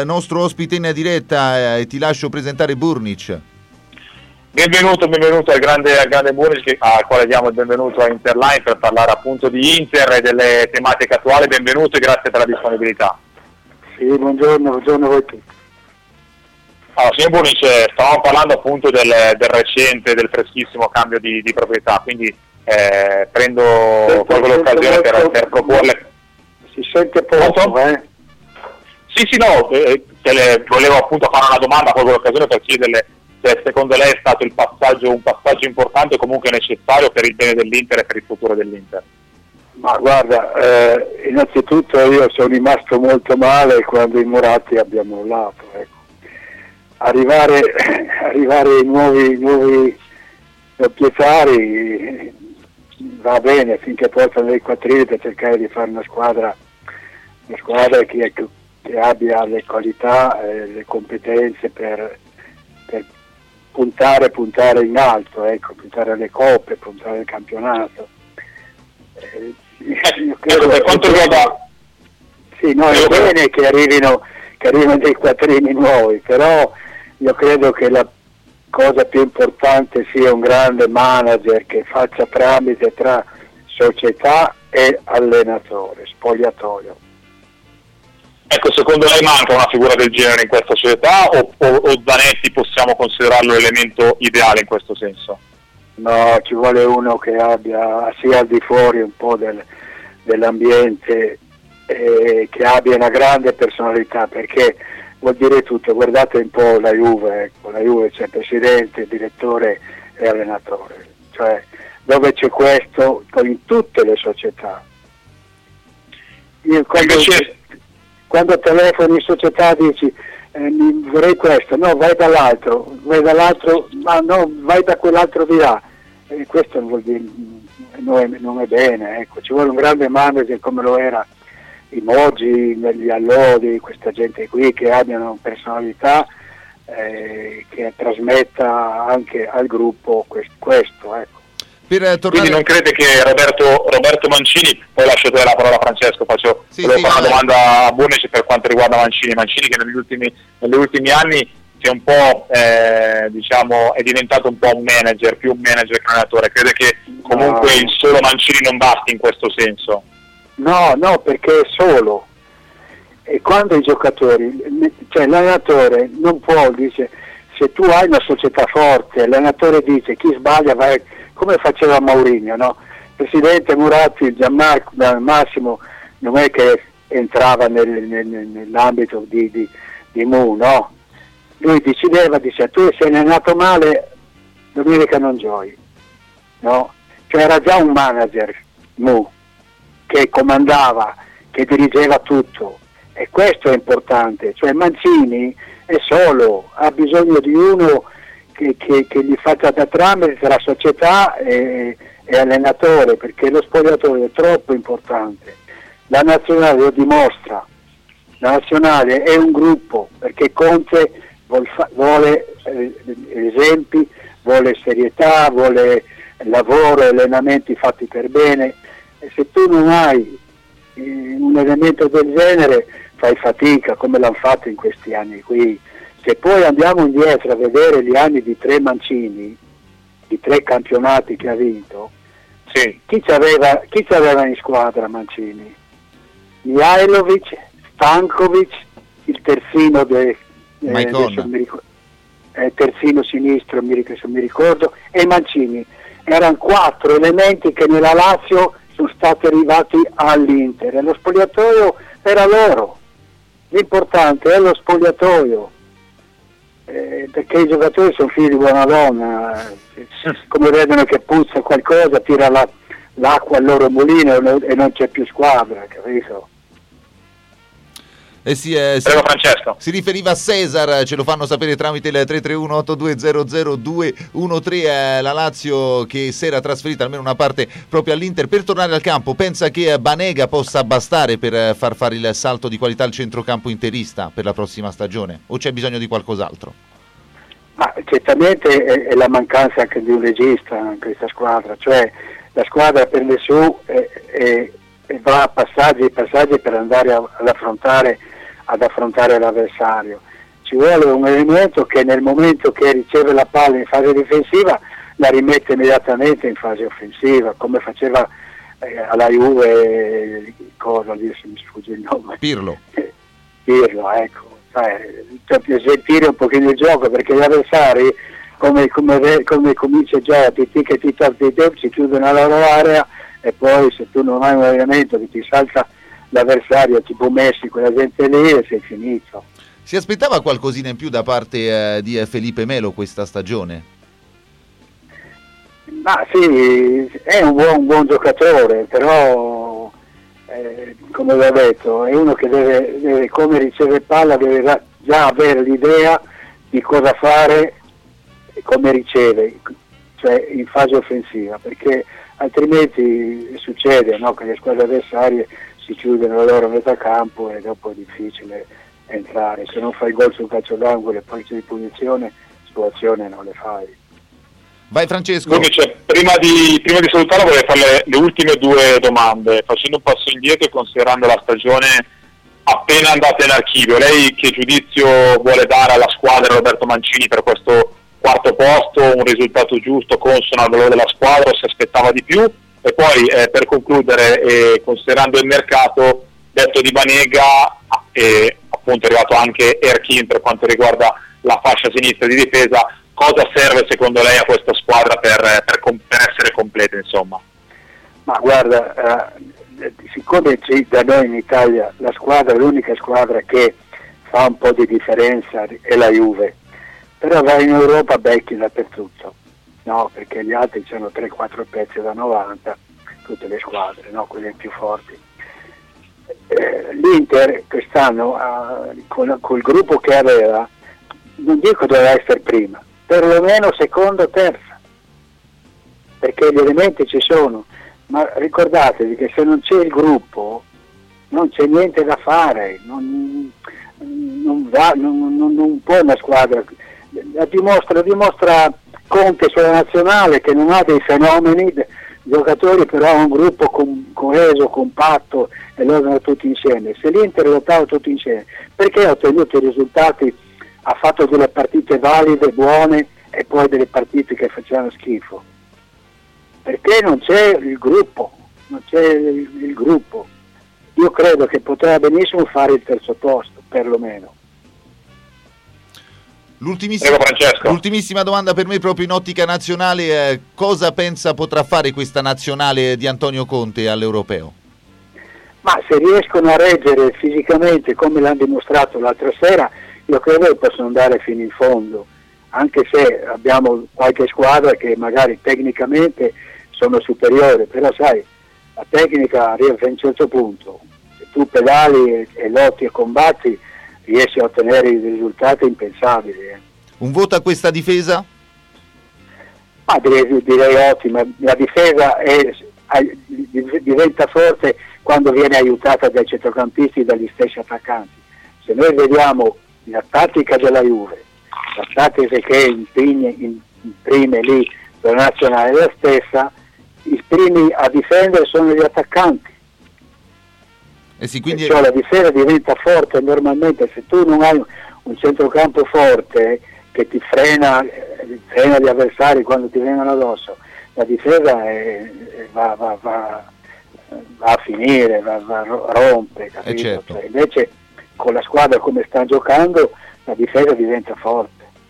il nostro ospite in diretta e ti lascio presentare Burnic. Benvenuto, benvenuto al grande, al grande Burnic al quale diamo il benvenuto a Interline per parlare appunto di Inter e delle tematiche attuali. Benvenuto e grazie per la disponibilità. Sì, buongiorno, buongiorno a voi tutti. Allora, signor Burnic, stavamo parlando appunto del, del recente, del freschissimo cambio di, di proprietà, quindi eh, prendo colgo l'occasione per, per, proporle. Si sente poco, eh? Sì, sì, no, eh, le, volevo appunto fare una domanda, colgo l'occasione per chiederle se secondo lei è stato passaggio, un passaggio importante e comunque necessario per il bene dell'Inter e per il futuro dell'Inter. Ma guarda, eh, innanzitutto io sono rimasto molto male quando i Moratti abbiamo mollato. Ecco. Arrivare, arrivare ai nuovi, nuovi proprietari va bene finché portano i quattrini per cercare di fare una squadra, una squadra che, che abbia le qualità e le competenze per, per puntare, puntare in alto, ecco, puntare alle coppe, puntare al campionato. Eh, io credo per quanto riguarda... Sì, no, è bene che arrivino, che arrivino dei quattrini nuovi, però io credo che la cosa più importante sia un grande manager che faccia tramite tra società e allenatore, spogliatoio. Ecco, secondo lei manca una figura del genere in questa società o, o, o Zanetti possiamo considerarlo l'elemento ideale in questo senso? No, ci vuole uno che abbia sia al di fuori un po' del, dell'ambiente, eh, che abbia una grande personalità, perché vuol dire tutto, guardate un po' la Juve, ecco, la Juve c'è presidente, direttore e allenatore, cioè dove c'è questo in tutte le società. Io quando, quando telefoni in società dici eh, vorrei questo, no vai dall'altro, vai dall'altro, ma no vai da quell'altro di là. E questo non vuol dire, non è, non è bene, ecco. ci vuole un grande manager come lo era i Moggi, gli Allodi, questa gente qui che abbiano personalità eh, che trasmetta anche al gruppo questo. questo ecco. Tornare... Quindi non crede che Roberto, Roberto, Mancini, poi lascio te la parola a Francesco, faccio sì, sì, una domanda a Bonici per quanto riguarda Mancini, Mancini che negli ultimi, negli ultimi anni si è un po' eh, diciamo è diventato un po' un manager, più un manager che un allenatore, crede che comunque no. il solo Mancini non basti in questo senso? No, no, perché è solo. E quando i giocatori, cioè l'allenatore non può, dice, se tu hai una società forte, l'allenatore dice chi sbaglia vai, come faceva Maurinho, no? Presidente Muratti, Gianmarco, Massimo non è che entrava nel, nel, nell'ambito di, di, di Mu, no? Lui decideva, dice tu sei nato male, domenica non giochi, no? Cioè era già un manager, Mu che comandava, che dirigeva tutto e questo è importante, cioè Mancini è solo, ha bisogno di uno che, che, che gli faccia da tramite tra società e, e allenatore perché lo spogliatoio è troppo importante. La nazionale lo dimostra, la nazionale è un gruppo perché Conte vuole eh, esempi, vuole serietà, vuole lavoro, allenamenti fatti per bene e se tu non hai eh, un elemento del genere fai fatica come l'hanno fatto in questi anni qui. Se poi andiamo indietro a vedere gli anni di tre Mancini, di tre campionati che ha vinto, sì. chi, c'aveva, chi c'aveva in squadra Mancini? Mihailovic, Stankovic, il terzino de, eh, eh, terzino sinistro, mi, se mi ricordo, e Mancini. Erano quattro elementi che nella Lazio sono stati arrivati all'Inter e lo spogliatoio era loro. L'importante è lo spogliatoio, eh, perché i giocatori sono figli di buona donna, come vedono che puzza qualcosa, tira la, l'acqua al loro mulino e non c'è più squadra, capito? Eh sì, eh, Prego Francesco. Si riferiva a Cesar, ce lo fanno sapere tramite il 331-8200-213, eh, la Lazio che si era trasferita almeno una parte proprio all'Inter. Per tornare al campo, pensa che Banega possa bastare per far fare il salto di qualità al centrocampo interista per la prossima stagione? O c'è bisogno di qualcos'altro? Ma certamente è, è la mancanza anche di un regista in questa squadra, cioè la squadra prende su e, e, e va a passaggi e passaggi per andare a, ad affrontare ad affrontare l'avversario. Ci vuole un elemento che nel momento che riceve la palla in fase difensiva la rimette immediatamente in fase offensiva, come faceva eh, alla Juve, cosa adesso mi sfugge il nome. Pirlo. Pirlo, ecco. Cioè, sentire un pochino il gioco perché gli avversari come, come, come comincia già a ti tic e ti tocca si chiudono la loro area e poi se tu non hai un allenamento che ti salta l'avversario tipo Messi, quella gente lì e sei finito. Si aspettava qualcosina in più da parte eh, di Felipe Melo questa stagione? Ma sì, è un buon, un buon giocatore, però eh, come vi ho detto, è uno che deve, deve, come riceve palla, deve già avere l'idea di cosa fare e come riceve, cioè in fase offensiva, perché altrimenti succede no, che le squadre avversarie si chiudono la loro metà campo e dopo è difficile entrare. Se non fai gol sul calcio d'angolo e poi c'è di punizione, situazione non le fai. Vai Francesco. Invece, prima, di, prima di salutarla vorrei fare le, le, ultime due domande, facendo un passo indietro e considerando la stagione appena andata in archivio. Lei che giudizio vuole dare alla squadra Roberto Mancini per questo quarto posto, un risultato giusto, consono al valore della squadra, si aspettava di più? E poi eh, per concludere, eh, considerando il mercato, detto di Banega, e appunto è arrivato anche Erkin per quanto riguarda la fascia sinistra di difesa, cosa serve secondo lei a questa squadra per, per, per essere completa insomma? Ma guarda, eh, siccome da noi in Italia la squadra, l'unica squadra che fa un po' di differenza è la Juve, però vai in Europa becchi dappertutto, no? perché gli altri hanno 3-4 pezzi da 90, tutte le squadre, no? quelle più forti. Eh, L'Inter quest'anno eh, con, col gruppo che aveva, non dico doveva essere prima, perlomeno seconda o terza, perché gli elementi ci sono, ma ricordatevi che se non c'è il gruppo non c'è niente da fare, non, non, va, non, non può una squadra, dimostra, dimostra Conte sulla nazionale che non ha dei fenomeni, giocatori però ha un gruppo coeso, compatto e loro tutti insieme. Se l'Inter lottava tutti insieme, perché ha ottenuto i risultati ha fatto delle partite valide, buone e poi delle partite che facevano schifo. Perché non c'è il gruppo, non c'è il, il gruppo. Io credo che poteva benissimo fare il terzo posto, perlomeno. L'ultimissima, l'ultimissima, domanda per me proprio in ottica nazionale, eh, cosa pensa potrà fare questa nazionale di Antonio Conte all'Europeo? Ma se riescono a reggere fisicamente come l'hanno dimostrato l'altra sera, io credo che possono andare fino in fondo, anche se abbiamo qualche squadra che magari tecnicamente sono superiori, però sai, la tecnica arriva a un certo punto, se tu pedali e, e lotti e combatti riesci a ottenere dei risultati impensabili. Eh. Un voto a questa difesa? Ma direi, direi ottima, la difesa è, diventa forte quando viene aiutata dai centrocampisti e dagli stessi attaccanti. Se noi vediamo la tattica della Juve, la tattica che imprime, imprime lì la nazionale è la stessa, i primi a difendere sono gli attaccanti. Eh sì, quindi... Cioè la difesa diventa forte normalmente, se tu non hai un centrocampo forte che ti frena, frena gli avversari quando ti vengono addosso, la difesa è, va, va, va, va, a finire, va, a rompere, eh certo. cioè, invece con la squadra come sta giocando la difesa diventa forte.